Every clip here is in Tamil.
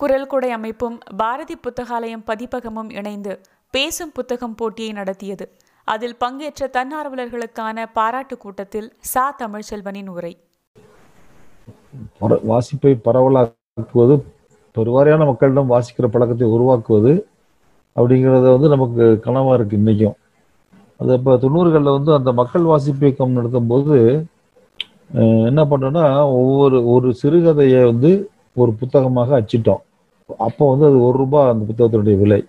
குரல் கொடை அமைப்பும் பாரதி புத்தகாலயம் பதிப்பகமும் இணைந்து பேசும் புத்தகம் போட்டியை நடத்தியது. அதில் பங்கேற்ற தன்னார்வலர்களுக்கான பாராட்டு கூட்டத்தில் சா. தமிழ்ச்செல்வனின் உரை. வாசிப்பை பரவலாக்குவது பெருவாரியான மக்களிடம் வாசிக்கிற பழக்கத்தை உருவாக்குவது அப்படிங்கிறத வந்து நமக்கு கனவா இருக்கு இன்னைக்கும். அது இப்போ தொண்ணூறுகளில் வந்து அந்த மக்கள் வாசிப்பு இயக்கம் நடத்தும் போது என்ன பண்ணோம்னா ஒவ்வொரு ஒரு சிறுகதையை வந்து ஒரு புத்தகமாக அச்சிட்டோம். அப்போ வந்து அது ஒரு ரூபாய் அந்த புத்தகத்தினுடைய விலை.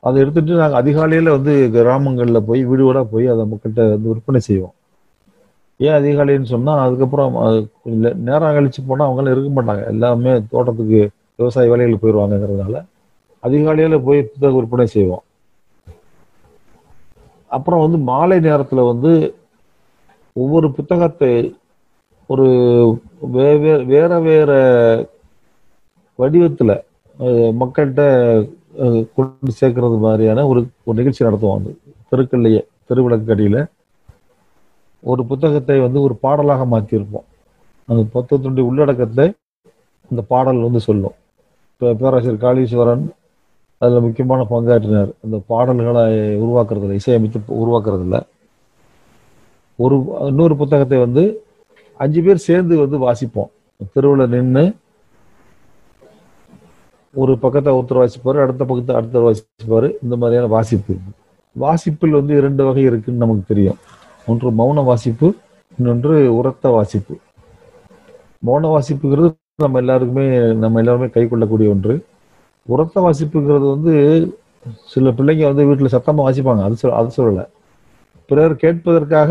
அதை எடுத்துட்டு நாங்கள் அதிகாலையில் வந்து கிராமங்களில் போய் வீடு வீடாக போய் அதை மக்கள்கிட்ட வந்து விற்பனை செய்வோம். ஏன் அதிகாலைன்னு சொன்னால் அதுக்கப்புறம் நேரம் கழிச்சு போனால் அவங்களாம் இருக்க மாட்டாங்க. எல்லாமே தோட்டத்துக்கு விவசாய வேலைகளுக்கு போயிடுவாங்கங்கிறதுனால அதிகாலையில் போய் புத்தக விற்பனை செய்வோம். அப்புறம் வந்து மாலை நேரத்தில் வந்து ஒவ்வொரு புத்தகத்தை ஒரு வே- வேற வேற வடிவத்தில் மக்கள்கிட்ட கொண்டு சேர்க்கறது மாதிரியான ஒரு ஒரு நிகழ்ச்சி நடத்துவோம் அந்த தெருக்கள்லையே தெருவிளக்கு அடியில். ஒரு புத்தகத்தை வந்து ஒரு பாடலாக மாற்றியிருப்போம் அந்த புத்தகத்தினுடைய உள்ளடக்கத்தை அந்த பாடல் வந்து சொல்லும். இப்போ பேராசிரியர் காளீஸ்வரன் அதில் முக்கியமான பங்காற்றினார். அந்த பாடல்களை உருவாக்குறதுல இசையமைத்து உருவாக்குறதில்ல. ஒரு இன்னொரு புத்தகத்தை வந்து அஞ்சு பேர் சேர்ந்து வந்து வாசிப்போம். தெருவில் நின்று ஒரு பக்கத்தை ஒருத்தர் வாசிப்பார் அடுத்த பக்கத்தை அடுத்தர் வாசிப்பார். இந்த மாதிரியான வாசிப்பு. வாசிப்பில் வந்து இரண்டு வகை இருக்குன்னு நமக்கு தெரியும். ஒன்று மௌன வாசிப்பு இன்னொன்று உரத்த வாசிப்பு. மௌன வாசிப்புங்கிறது நம்ம எல்லாருக்குமே நம்ம எல்லாருமே கை கொள்ளக்கூடிய ஒன்று. உரத்த வாசிப்புங்கிறது வந்து சில பிள்ளைங்க வந்து வீட்டில் சத்தமாக வாசிப்பாங்க. அது சொல் அது சொல்லலை. பிறர் கேட்பதற்காக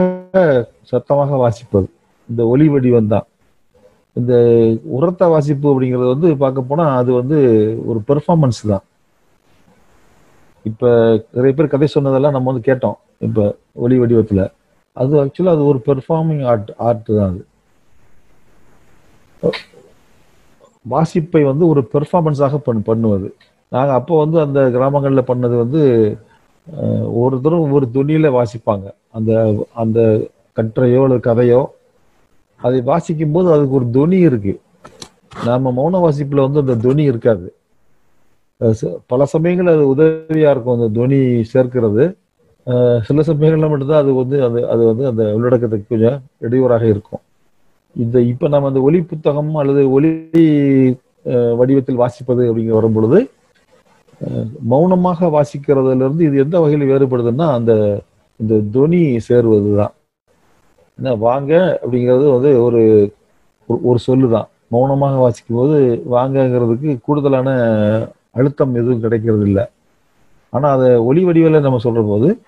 சத்தமாக வாசிப்பது. இந்த ஒலி வடிவம் தான். இந்த உரத்த வாசிப்பு அப்படிங்கிறது வந்து பார்க்க போனா அது வந்து ஒரு பெர்ஃபார்மன்ஸ் தான். இப்ப நிறைய பேர் கதை சொன்னதெல்லாம் நம்ம வந்து கேட்டோம். இப்ப ஒளி வடிவத்துல. அது ஆக்சுவலா அது ஒரு பெர்ஃபார்மிங் ஆர்ட் ஆர்ட் தான் அது. வாசிப்பை வந்து ஒரு பெர்ஃபார்மன்ஸாக பண் பண்ணுவது. நாங்கள் அப்போ வந்து அந்த கிராமங்களில் பண்ணது வந்து ஒருத்தரும் ஒரு துணியில் வாசிப்பாங்க. அந்த அந்த கட்டுரையோ அல்லது கதையோ அதை வாசிக்கும் போது அதுக்கு ஒரு துணி இருக்கு. நாம மௌன வாசிப்புல வந்து அந்த துணி இருக்காது. ச- பல சமயங்கள் அது உதவியா இருக்கும் அந்த துணி சேர்க்கிறது. சில சமயங்கள்ல மட்டும்தான் அது வந்து அது அது வந்து அந்த உள்ளடக்கத்துக்கு கொஞ்சம் இடையூறாக இருக்கும். இந்த இப்ப நம்ம அந்த ஒலி புத்தகம் அல்லது ஒலி வடிவத்தில் வாசிப்பது அப்படிங்க வரும் பொழுது மௌனமாக வாசிக்கிறதுல இருந்து இது எந்த வகையில் வேறுபடுதுன்னா அந்த இந்த துணி சேருவது தான் என்ன வாங்க அப்படிங்கிறது வந்து ஒரு ஒரு- ஒரு சொல்லு தான் மௌனமாக வாசிக்கும் போது வாங்கங்கிறதுக்கு கூடுதலான அழுத்தம் எதுவும் கிடைக்கிறது இல்லை ஆனால் அதை ஒளி வடிவில் நம்ம சொல்கிற போது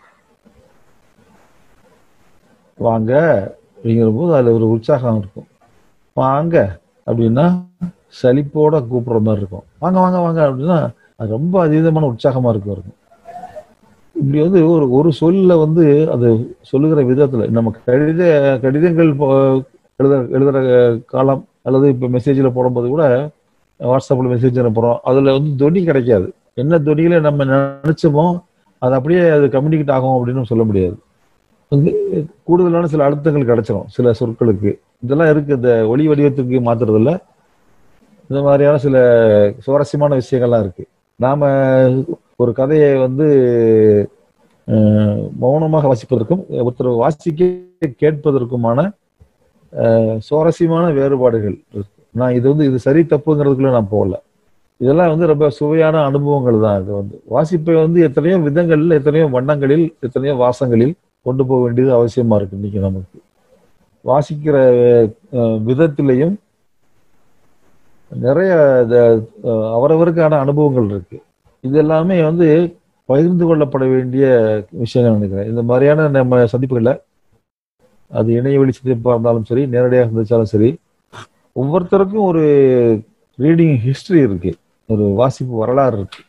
வாங்க அப்படிங்கிற போது அதில் ஒரு உற்சாகம் இருக்கும். வாங்க அப்படின்னா சலிப்போட கூப்பிடுற மாதிரி இருக்கும். வாங்க வாங்க வாங்க அப்படின்னா அது ரொம்ப அதீதமான உற்சாகமாக இருக்கும் இருக்கும். இப்படி வந்து ஒரு ஒரு சொல்ல வந்து அது சொல்லுகிற விதத்துல நம்ம கடித கடிதங்கள் போ- எழுத எழுதுற காலம் அல்லது இப்ப மெசேஜ்ல போடும்போது கூட வாட்ஸ்அப்ல மெசேஜ் அனுப்புறோம். அதுல வந்து துணி கிடைக்காது. என்ன துணியில நம்ம நினைச்சோமோ அது அப்படியே அது கம்யூனிகேட் ஆகும் அப்படின்னு சொல்ல முடியாது. வந்து கூடுதலான சில அழுத்தங்கள் கிடைச்சிடும் சில சொற்களுக்கு. இதெல்லாம் இருக்கு இந்த ஒளி வடிவத்துக்கு மாத்துறதுல இந்த மாதிரியான சில சுவாரஸ்யமான விஷயங்கள்லாம் இருக்கு. நாம ஒரு கதையை வந்து மௌனமாக வாசிப்பதற்கும் ஒருத்தர் வாசிக்க கேட்பதற்குமான சுவாரஸ்யமான வேறுபாடுகள் இருக்கு. நான் இது வந்து இது சரி தப்புங்கிறதுக்குள்ள நான் போகல. இதெல்லாம் வந்து ரொம்ப சுவையான அனுபவங்கள் தான் இது வந்து. வாசிப்பை வந்து எத்தனையோ விதங்களில் எத்தனையோ வண்ணங்களில் எத்தனையோ வாசங்களில் கொண்டு போக வேண்டியது அவசியமா இருக்கு இன்னைக்கு நமக்கு. வாசிக்கிற விதத்திலையும் நிறைய அவரவருக்கான அனுபவங்கள் இருக்கு. இது எல்லாமே வந்து பகிர்ந்து கொள்ளப்பட வேண்டிய விஷயங்கள் நினைக்கிறேன். இந்த மாதிரியான நம்ம சந்திப்புகளை அது இணைய வழி இருந்தாலும் சரி நேரடியாக சந்திச்சாலும் சரி ஒவ்வொருத்தருக்கும் ஒரு ரீடிங் ஹிஸ்டரி இருக்கு. ஒரு வாசிப்பு வரலாறு இருக்கு.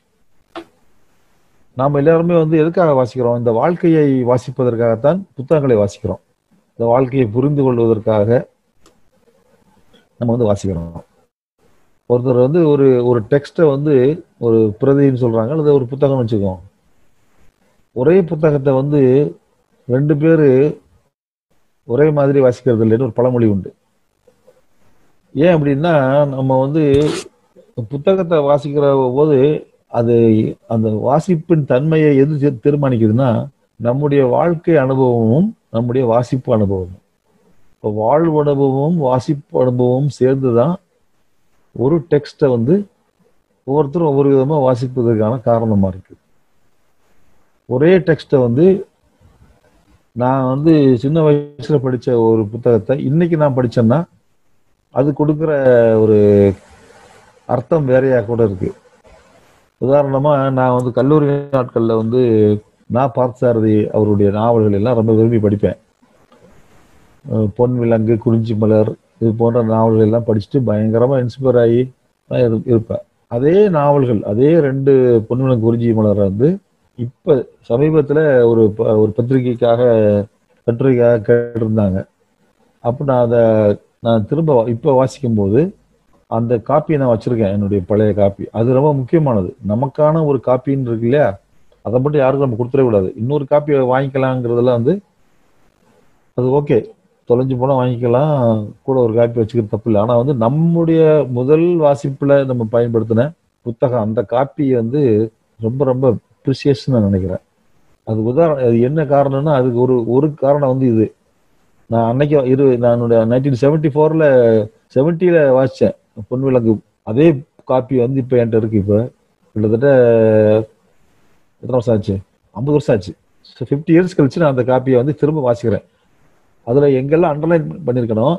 நாம் எல்லாருமே வந்து எதுக்காக வாசிக்கிறோம்? இந்த வாழ்க்கையை வாசிப்பதற்காகத்தான் புத்தகங்களை வாசிக்கிறோம். இந்த வாழ்க்கையை புரிந்து கொள்வதற்காக நம்ம வந்து வாசிக்கிறோம். ஒருத்தர் வந்து ஒரு ஒரு டெக்ஸ்ட்டை வந்து ஒரு பிரதின்னு சொல்கிறாங்க அல்லது ஒரு புத்தகம்னு வச்சுக்கோம் ஒரே புத்தகத்தை வந்து ரெண்டு பேர் ஒரே மாதிரி வாசிக்கிறது இல்லைன்னு ஒரு பழமொழி உண்டு. ஏன் அப்படின்னா நம்ம வந்து புத்தகத்தை வாசிக்கிற போது அது அந்த வாசிப்பின் தன்மையை எது தீர்மானிக்குதுன்னா நம்முடைய வாழ்க்கை அனுபவமும் நம்முடைய வாசிப்பு அனுபவமும். இப்போ வாழ்வு அனுபவமும் வாசிப்பு அனுபவமும் சேர்ந்து தான் ஒரு டெக்ஸ்ட்டை வந்து ஒவ்வொருத்தரும் ஒவ்வொரு விதமாக வாசிப்பதற்கான காரணமாக இருக்குது ஒரே டெக்ஸ்ட்டை வந்து நான் வந்து சின்ன வயசில் படித்த ஒரு புத்தகத்தை இன்னைக்கு நான் படித்தேன்னா அது கொடுக்குற ஒரு அர்த்தம் வேறையாக கூட இருக்குது உதாரணமாக நான் வந்து கல்லூரி நாட்களில் வந்து நான் பார்த்தசாரதி அவருடைய நாவல்கள் எல்லாம் ரொம்ப விரும்பி படிப்பேன். பொன் விலங்கு குறிஞ்சி மலர் இது போன்ற நாவல்கள் எல்லாம் படிச்சுட்டு பயங்கரமாக இன்ஸ்பயர் ஆகி நான் இரு- இருப்பேன். அதே நாவல்கள் அதே ரெண்டு பொன் குருஜி குறிஞ்சி மலர் வந்து இப்போ சமீபத்தில் ஒரு ப- ஒரு பத்திரிகைக்காக கட்டுரைக்காக கேட்டிருந்தாங்க. அப்போ நான் அதை நான் திரும்ப இப்போ வாசிக்கும்போது வாசிக்கும் போது அந்த காப்பியை நான் வச்சுருக்கேன் என்னுடைய பழைய காப்பி. அது ரொம்ப முக்கியமானது. நமக்கான ஒரு காப்பின்னு இருக்கு இல்லையா? அதை மட்டும் யாருக்கும் நம்ம கொடுத்துடவே கூடாது. இன்னொரு காப்பியை வாங்கிக்கலாங்கிறதெல்லாம் வந்து அது ஓகே தொலைஞ்சு போனால் வாங்கிக்கலாம். கூட ஒரு காப்பி வச்சுக்கிறது தப்பு இல்லை. ஆனால் வந்து நம்முடைய முதல் வாசிப்பில் நம்ம பயன்படுத்தின புத்தகம் அந்த காப்பியை வந்து ரொம்ப ரொம்ப ப்ரிசியஸ்ன்னு நான் நினைக்கிறேன். அது உதாரணம் அது என்ன காரணம்னா அதுக்கு ஒரு ஒரு காரணம் வந்து இது. நான் அன்னைக்கு இரு நான் நைன்டீன் செவன்டி ஃபோரில் செவன்ட்டியில் வாசித்தேன் பொன் விளக்கு. அதே காப்பி வந்து இப்போ என்கிட்ட இருக்கு இப்போ. கிட்டத்தட்ட எத்தனை வருஷம் ஆச்சு? ஐம்பது வருஷம் ஆச்சு. ஃபிஃப்டி இயர்ஸ் கழிச்சு நான் அந்த காப்பியை வந்து திரும்ப வாசிக்கிறேன். அதில் எங்கெல்லாம் அண்டர்லைன் பண்ணியிருக்கணும்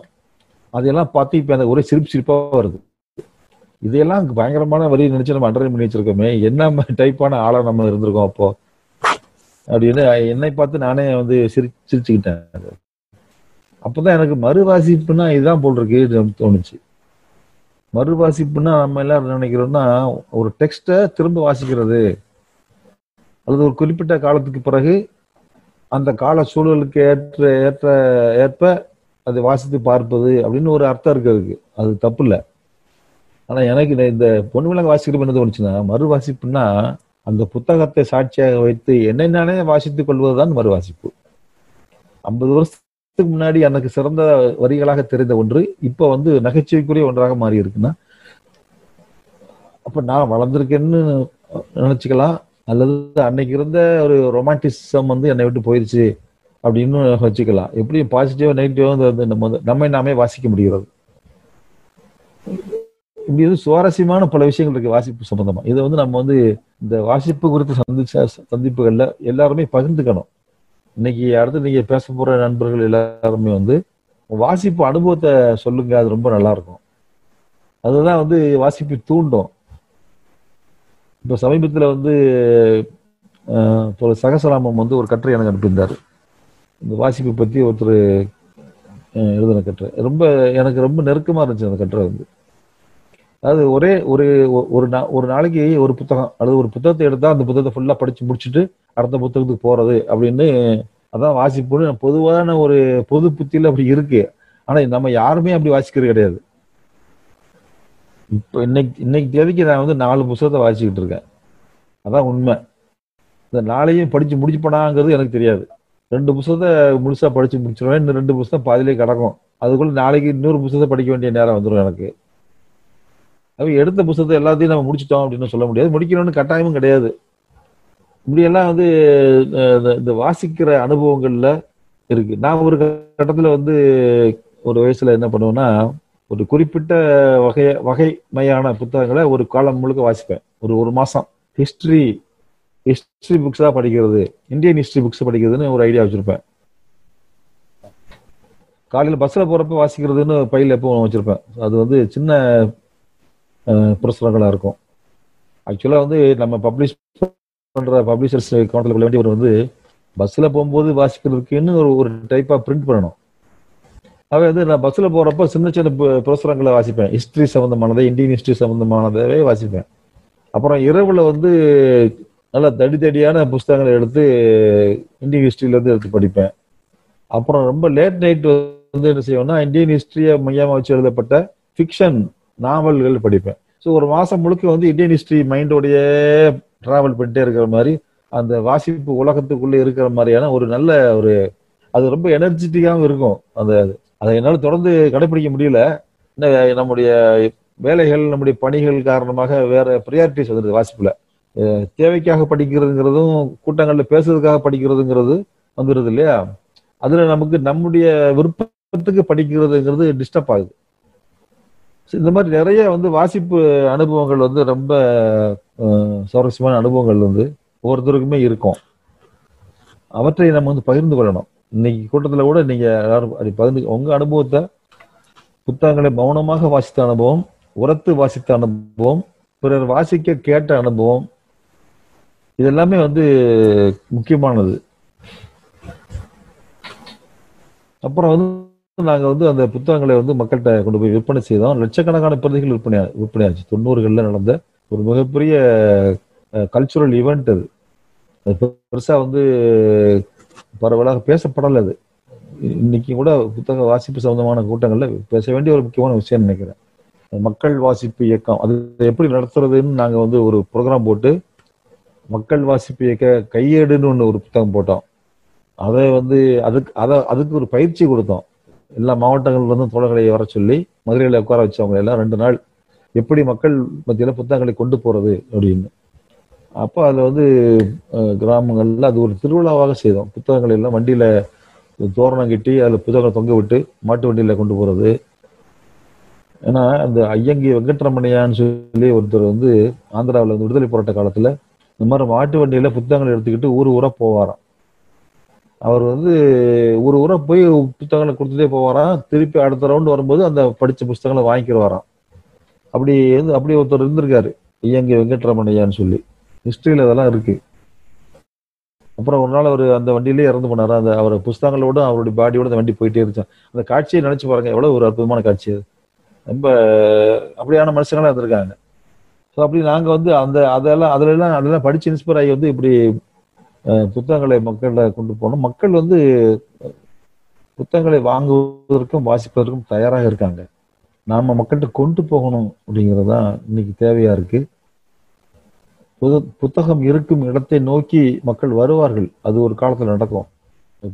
அதையெல்லாம் பார்த்து இப்போ அந்த ஒரே சிரிப்பு சிரிப்பாக வருது. இதையெல்லாம் பயங்கரமான வரி நினைச்சு நம்ம அண்டர்லைன் பண்ணி வச்சிருக்கோமே என்ன டைப்பான ஆளாக நம்ம இருந்திருக்கோம் அப்போ? அப்படின்னு என்னை பார்த்து நானே வந்து சிரி சிரிச்சுக்கிட்டேன். அப்பதான் எனக்கு மறுவாசிப்புனா இதுதான் போல் இருக்கு தோணுச்சு. மறுவாசிப்புனா நம்ம எல்லாரும் நினைக்கிறோம்னா ஒரு டெக்ஸ்ட்டை திரும்ப வாசிக்கிறது. அல்லது ஒரு குறிப்பிட்ட காலத்துக்கு பிறகு அந்த கால சூழலுக்கு ஏற்ற ஏற்ற ஏற்ப அதை வாசித்து பார்ப்பது அப்படின்னு ஒரு அர்த்தம் இருக்கு அதுக்கு. அது தப்பு இல்லை ஆனால் எனக்கு இந்த- இந்த பொண்ணு விலங்கு வாசிக்கிறது என்ன தோணுச்சுன்னா மறுவாசிப்புனா அந்த புத்தகத்தை சாட்சியாக வைத்து என்னை நானே வாசித்துக் கொள்வதுதான் மறுவாசிப்பு. ஐம்பது வருஷத்துக்கு முன்னாடி எனக்கு சிறந்த வரிகளாக தெரிந்த ஒன்று இப்போ வந்து நகைச்சுவைக்குரிய ஒன்றாக மாறி இருக்குன்னா அப்போ நான் வளர்ந்துருக்கேன்னு நினச்சிக்கலாம். அல்லது அன்னைக்கு இருந்த ஒரு ரொமான்டிசம் வந்து என்னை விட்டு போயிடுச்சு அப்படின்னு வச்சுக்கலாம். எப்படியும் பாசிட்டிவா நெகட்டிவா வந்து நம்ம நம்மை நாமே வாசிக்க முடிகிறது. இப்படி வந்து சுவாரஸ்யமான பல விஷயங்கள் இருக்கு வாசிப்பு சம்பந்தமா. இதை வந்து நம்ம வந்து இந்த வாசிப்பு குறித்த சந்திச்ச சந்திப்புகள்ல எல்லாருமே பகிர்ந்துக்கணும். இன்னைக்கு அடுத்து நீங்க பேச போற நண்பர்கள் எல்லாருமே வந்து வாசிப்பு அனுபவத்தை சொல்லுங்க அது ரொம்ப நல்லா இருக்கும். அதுதான் வந்து வாசிப்பு தூண்டும். இப்ப சமீபத்துல வந்து சகசராமம் வந்து ஒரு கட்டுரை எனக்கு அனுப்பியிருந்தாரு. இந்த வாசிப்பு பத்தி ஒருத்தர் எழுதின கட்டுரை. ரொம்ப எனக்கு ரொம்ப நெருக்கமா இருந்துச்சு அந்த கட்டுரை வந்து. அதாவது ஒரே ஒரு ஒரு நா ஒரு நாளைக்கு ஒரு புத்தகம். அல்லது ஒரு புத்தகத்தை எடுத்தா அந்த புத்தகத்தை ஃபுல்லா படிச்சு முடிச்சுட்டு அடுத்த புத்தகத்துக்கு போறது அப்படின்னு அதான் வாசிப்புன்னு பொதுவான ஒரு பொது புத்தியில் அப்படி இருக்கு. ஆனா நம்ம யாருமே அப்படி வாசிக்கிறது கிடையாது. இப்போ இன்னைக்கு இன்னைக்கு தேதிக்கு நான் வந்து நாலு புத்தகத்தை வாசிக்கிட்டு இருக்கேன். அதான் உண்மை. இந்த நாளையும் படிச்சு முடிச்சுப்படாங்கிறது எனக்கு தெரியாது. ரெண்டு புத்தகத்தை முழுசா படிச்சு முடிச்சிருவேன். இன்னும் ரெண்டு புத்தகம் பாதிலே கிடக்கும். அதுக்குள்ள நாளைக்கு இன்னொரு புத்தகத்தை படிக்க வேண்டிய நேரம் வந்துடும் எனக்கு. அப்போ எடுத்த புத்தகத்தை எல்லாத்தையும் நம்ம முடிச்சிட்டோம் அப்படின்னு சொல்ல முடியாது. முடிக்கணும்னு கட்டாயமும் கிடையாது. இப்படியெல்லாம் வந்து இந்த- இந்த வாசிக்கிற அனுபவங்கள்ல இருக்கு. நான் ஒரு கட்டத்துல வந்து ஒரு வயசுல என்ன பண்ணுவேன்னா ஒரு குறிப்பிட்ட வகை வகைமையான புத்தகங்களை ஒரு காலம் முழுக்க வாசிப்பேன். ஒரு ஒரு மாசம். ஹிஸ்டரி ஹிஸ்டரி தான் படிக்கிறது. இந்தியன் ஹிஸ்டரி புக்ஸ் படிக்கிறதுன்னு ஒரு ஐடியா வச்சிருப்பேன். காலையில் பஸ்ஸில் போகிறப்ப வாசிக்கிறதுன்னு பையில் எப்போ வச்சிருப்பேன். அது வந்து சின்ன அஹ், இருக்கும். ஆக்சுவலாக வந்து நம்ம பப்ளிஷ் பண்ணுற பப்ளிஷர்ஸ் கவுண்டரில் கொள்ள வேண்டியவர் வந்து பஸ்ஸில் போகும்போது வாசிக்கிறதுக்குன்னு ஒரு ஒரு டைப்பாக பிரிண்ட் பண்ணணும். அவை வந்து நான் பஸ்ஸில் போகிறப்ப சின்ன சின்ன பு- புரசுரங்களை வாசிப்பேன். ஹிஸ்ட்ரி சம்மந்தமானதை இந்தியன் ஹிஸ்ட்ரி சம்பந்தமானதவே வாசிப்பேன். அப்புறம் இரவில் வந்து நல்ல தடி தடியான புஸ்தகங்களை எடுத்து இந்தியன் ஹிஸ்ட்ரியிலேருந்து எடுத்து படிப்பேன். அப்புறம் ரொம்ப லேட் நைட் வந்து என்ன செய்வேன்னா இந்தியன் ஹிஸ்ட்ரியை மையமாக வச்சு எழுதப்பட்ட ஃபிக்ஷன் நாவல்கள் படிப்பேன். ஸோ ஒரு மாதம் முழுக்க வந்து இந்தியன் ஹிஸ்ட்ரி மைண்டோடயே ட்ராவல் பண்ணிட்டே இருக்கிற மாதிரி அந்த வாசிப்பு உலகத்துக்குள்ளே இருக்கிற மாதிரியான ஒரு நல்ல ஒரு அது ரொம்ப எனர்ஜெட்டிக்காகவும் இருக்கும். அந்த அதை என்னால் தொடர்ந்து கடைபிடிக்க முடியல. நம்முடைய வேலைகள் நம்முடைய பணிகள் காரணமாக வேற ப்ரியாரிட்டிஸ் வந்துருது வாசிப்புல. தேவைக்காக படிக்கிறதுங்கிறதும் கூட்டங்களில் பேசுறதுக்காக படிக்கிறதுங்கிறது வந்துடுது இல்லையா? அதுல நமக்கு நம்முடைய விருப்பத்துக்கு படிக்கிறதுங்கிறது டிஸ்டர்ப் ஆகுது. இந்த மாதிரி நிறைய வந்து வாசிப்பு அனுபவங்கள் வந்து ரொம்ப சுவாரஸ்யமான அனுபவங்கள் வந்து ஒவ்வொருத்தருக்குமே இருக்கும். அவற்றை நம்ம வந்து பகிர்ந்து கொள்ளணும். இன்னைக்கு கூட்டத்துல கூட நீங்க எல்லாரும் பகிர்ந்து உங்க அனுபவத்தை புத்தகங்களை மௌனமாக வாசித்த அனுபவம் உரத்து வாசித்த அனுபவம் பிறர் வாசிக்க கேட்ட அனுபவம் இதெல்லாமே வந்து முக்கியமானது. அப்புறம் வந்து நாங்க வந்து அந்த புத்தகங்களை வந்து மக்கள்கிட்ட கொண்டு போய் விற்பனை செய்தோம். லட்சக்கணக்கான பிரதிகள் விற்பனை விற்பனையாச்சு தொண்ணூறுகளில் நடந்த ஒரு மிகப்பெரிய கல்ச்சுரல் ஈவெண்ட் அது பெருசா வந்து பரவலாக பேசப்படலது இன்னைக்கு கூட புத்தக வாசிப்பு சம்பந்தமான கூட்டங்கள்ல பேச வேண்டிய ஒரு முக்கியமான விஷயம் நினைக்கிறேன். மக்கள் வாசிப்பு இயக்கம் அது எப்படி நடத்துறதுன்னு நாங்க வந்து ஒரு ப்ரோக்ராம் போட்டு மக்கள் வாசிப்பு இயக்க கையேடுன்னு ஒன்று ஒரு புத்தகம் போட்டோம். அதை வந்து அதுக்கு அதை அதுக்கு ஒரு பயிற்சி கொடுத்தோம். எல்லா மாவட்டங்கள்லேருந்தும் தோழர்களை வர சொல்லி மதுரையில் உட்கார வச்சவங்க எல்லாம் ரெண்டு நாள் எப்படி மக்கள் மத்தியில் புத்தகங்களை கொண்டு போறது அப்படின்னு. அப்போ அதில் வந்து கிராமங்களில் அது ஒரு திருவிழாவாக செய்தோம். புத்தகங்களை எல்லாம் வண்டியில் தோரணம் கட்டி அதில் புத்தகங்களை தொங்க விட்டு மாட்டு வண்டியில் கொண்டு போகிறது ஏன்னா அந்த ஐயங்கி வெங்கட்ரமணியான்னு சொல்லி ஒருத்தர் வந்து ஆந்திராவில் வந்து விடுதலை போராட்ட காலத்தில் இந்த மாதிரி மாட்டு வண்டியில் புத்தகங்களை எடுத்துக்கிட்டு ஊர் ஊராக போவாராம். அவர் வந்து ஒரு ஊராக போய் புத்தகங்களை கொடுத்துட்டே போவாராம். திருப்பி அடுத்த ரவுண்டு வரும்போது அந்த படித்த புத்தகங்களை வாங்கிக்கிடுவாராம். அப்படி இருந்து அப்படி ஒருத்தர் இருந்திருக்காரு. ஐயங்கி வெங்கட்ரமணியான்னு சொல்லி. ஹிஸ்டரியில அதெல்லாம் இருக்கு. அப்புறம் ஒரு நாள் அவர் அந்த வண்டியிலே இறந்து போனார்? அந்த அவர் புஸ்தகங்களோட அவருடைய பாடியோட அந்த வண்டி போயிட்டே இருந்துச்சு. அந்த காட்சியை நினைச்சு பாருங்க எவ்வளவு ஒரு அற்புதமான காட்சி அது. ரொம்ப அப்படியான மனுஷங்களாக இருந்திருக்காங்க. ஸோ அப்படி நாங்கள் வந்து அந்த அதெல்லாம் அதிலெல்லாம் அதெல்லாம் படிச்சு இன்ஸ்பயர் ஆகி வந்து இப்படி புத்தகங்களை மக்கள்கிட்ட கொண்டு போகணும் மக்கள் வந்து புத்தகங்களை வாங்குவதற்கும் வாசிப்பதற்கும் தயாராக இருக்காங்க. நாம மக்கள்கிட்ட கொண்டு போகணும் அப்படிங்கிறது தான் இன்னைக்கு தேவையா இருக்குது புது- புத்தகம் இருக்கும் இடத்தை நோக்கி மக்கள் வருவார்கள். அது ஒரு காலத்துல நடக்கும்.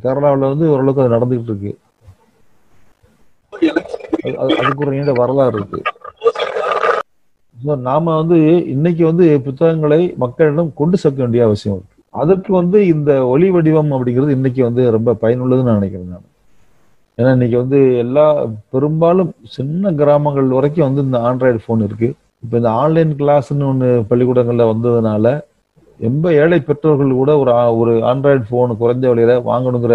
கேரளாவில் வந்து ஓரளவுக்கு அது நடந்துகிட்டு இருக்கு. அதுக்கு ஒரு நீண்ட வரலாறு இருக்கு. நாம வந்து இன்னைக்கு வந்து புத்தகங்களை மக்களிடம் கொண்டு சேர்க்க வேண்டிய அவசியம் இருக்கு. அதற்கு வந்து இந்த ஒலி வடிவம் அப்படிங்கிறது இன்னைக்கு வந்து ரொம்ப பயனுள்ளதுன்னு நான் நினைக்கிறேன் நான். ஏன்னா இன்னைக்கு வந்து எல்லா பெரும்பாலும் சின்ன கிராமங்கள் வரைக்கும் வந்து இந்த ஆண்ட்ராய்டு ஃபோன் இருக்கு. இப்போ இந்த ஆன்லைன் கிளாஸ்ன்னு ஒன்று பள்ளிக்கூடங்களில் வந்ததுனால ரொம்ப ஏழை பெற்றோர்கள் கூட ஒரு ஆ- ஒரு ஆண்ட்ராய்டு ஃபோன் குறைஞ்ச விலையில வாங்கணுங்கிற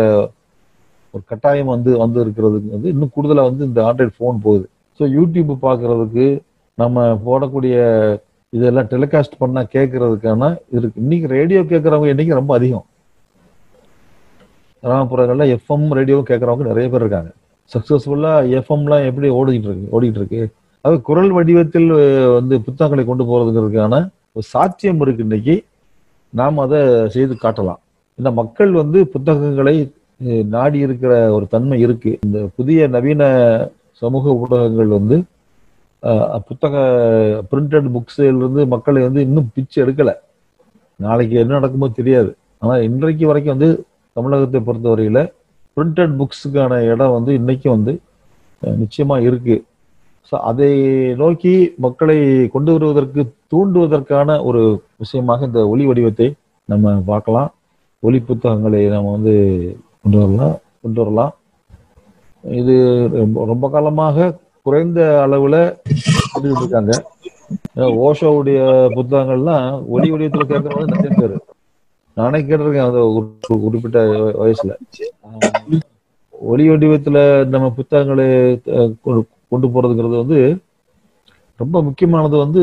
ஒரு கட்டாயம் வந்து வந்து இருக்கிறது வந்து இன்னும் கூடுதலாக வந்து இந்த ஆண்ட்ராய்டு ஃபோன் போகுது. ஸோ யூடியூப் பார்க்கறதுக்கு நம்ம போடக்கூடிய இதெல்லாம் டெலிகாஸ்ட் பண்ணால் கேட்கறதுக்கான இருக்கு. இன்னைக்கு ரேடியோ கேட்குறவங்க இன்னைக்கு ரொம்ப அதிகம். கிராமப்புறங்களில் எஃப்எம் ரேடியோ கேட்குறவங்க நிறைய பேர் இருக்காங்க. சக்ஸஸ்ஃபுல்லாக எஃப்எம்லாம் எப்படி ஓடிக்கிட்டு இருக்கு ஓடிக்கிட்டு இருக்கு? அது குரல் வடிவத்தில் வந்து புத்தகங்களை கொண்டு போறதுங்கிறதுக்கான ஒரு சாத்தியம் இருக்கு இன்னைக்கு. நாம் அதை செய்து காட்டலாம். இந்த மக்கள் வந்து புத்தகங்களை நாடி இருக்கிற ஒரு தன்மை இருக்கு. இந்த புதிய நவீன சமூக ஊடகங்கள் வந்து புத்தக பிரிண்டட் புக்ஸிலிருந்து மக்களை வந்து இன்னும் பிச்சு எடுக்கலை. நாளைக்கு என்ன நடக்குமோ தெரியாது. ஆனால் இன்றைக்கு வரைக்கும் வந்து தமிழகத்தை பொறுத்தவரையில் பிரிண்டட் புக்ஸுக்கான இடம் வந்து இன்னைக்கும் வந்து நிச்சயமாக இருக்குது ஸோ அதை நோக்கி மக்களை கொண்டு வருவதற்கு தூண்டுவதற்கான ஒரு விஷயமாக இந்த ஒளி வடிவத்தை நம்ம பார்க்கலாம். ஒலி புத்தகங்களை நம்ம வந்து கொண்டு வரலாம் கொண்டு வரலாம். இது ரொம்ப ரொம்ப காலமாக குறைந்த அளவுல இருக்காங்க ஓஷோவுடைய புத்தகங்கள்லாம் ஒளி வடிவத்துல கேட்கறது நிறைய பேர். நானே கேட்டிருக்கேன் அந்த குறிப்பிட்ட வயசுல. ஒளி வடிவத்துல நம்ம புத்தகங்களை கொண்டு- போகிறதுங்கிறது போறதுங்கிறது வந்து ரொம்ப முக்கியமானது வந்து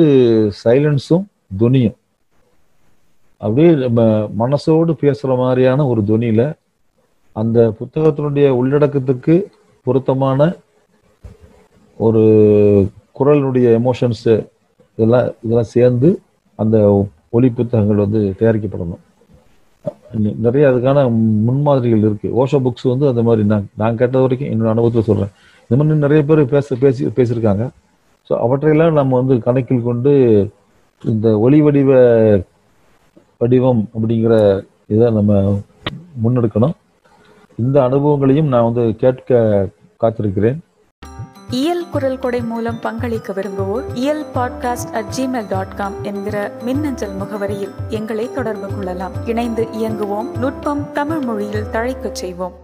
சைலன்ஸும் துனியும் அப்படியே நம்ம மனசோடு பேசுற மாதிரியான ஒரு துனியில் அந்த புத்தகத்தினுடைய உள்ளடக்கத்துக்கு பொருத்தமான ஒரு குரலினுடைய எமோஷன்ஸ் இதெல்லாம் இதெல்லாம் சேர்ந்து அந்த ஒலி புத்தகங்கள் வந்து தயாரிக்கப்படணும். நிறைய அதுக்கான முன்மாதிரிகள் இருக்கு. ஓஷோ புக்ஸ் வந்து அந்த மாதிரி நான் நான் கேட்ட வரைக்கும் என்னோட அனுபவத்தை சொல்றேன். இந்த மாதிரி நிறைய பேர் பேச பேசி பேசியிருக்காங்க. ஸோ அவற்றையெல்லாம் நம்ம வந்து கணக்கில் கொண்டு இந்த ஒளி வடிவ வடிவம் அப்படிங்கிற இதை நம்ம முன்னெடுக்கணும். இந்த அனுபவங்களையும் நான் வந்து கேட்க காத்திருக்கிறேன். இயல் குரல் கொடை மூலம் பங்களிக்க விரும்புவோர் Iyal podcast at Gmail dot com என்கிற மின்னஞ்சல் முகவரியில் எங்களை தொடர்பு கொள்ளலாம். இணைந்து இயங்குவோம். நுட்பம் தமிழ் மொழியில் தழைக்கச் செய்வோம்.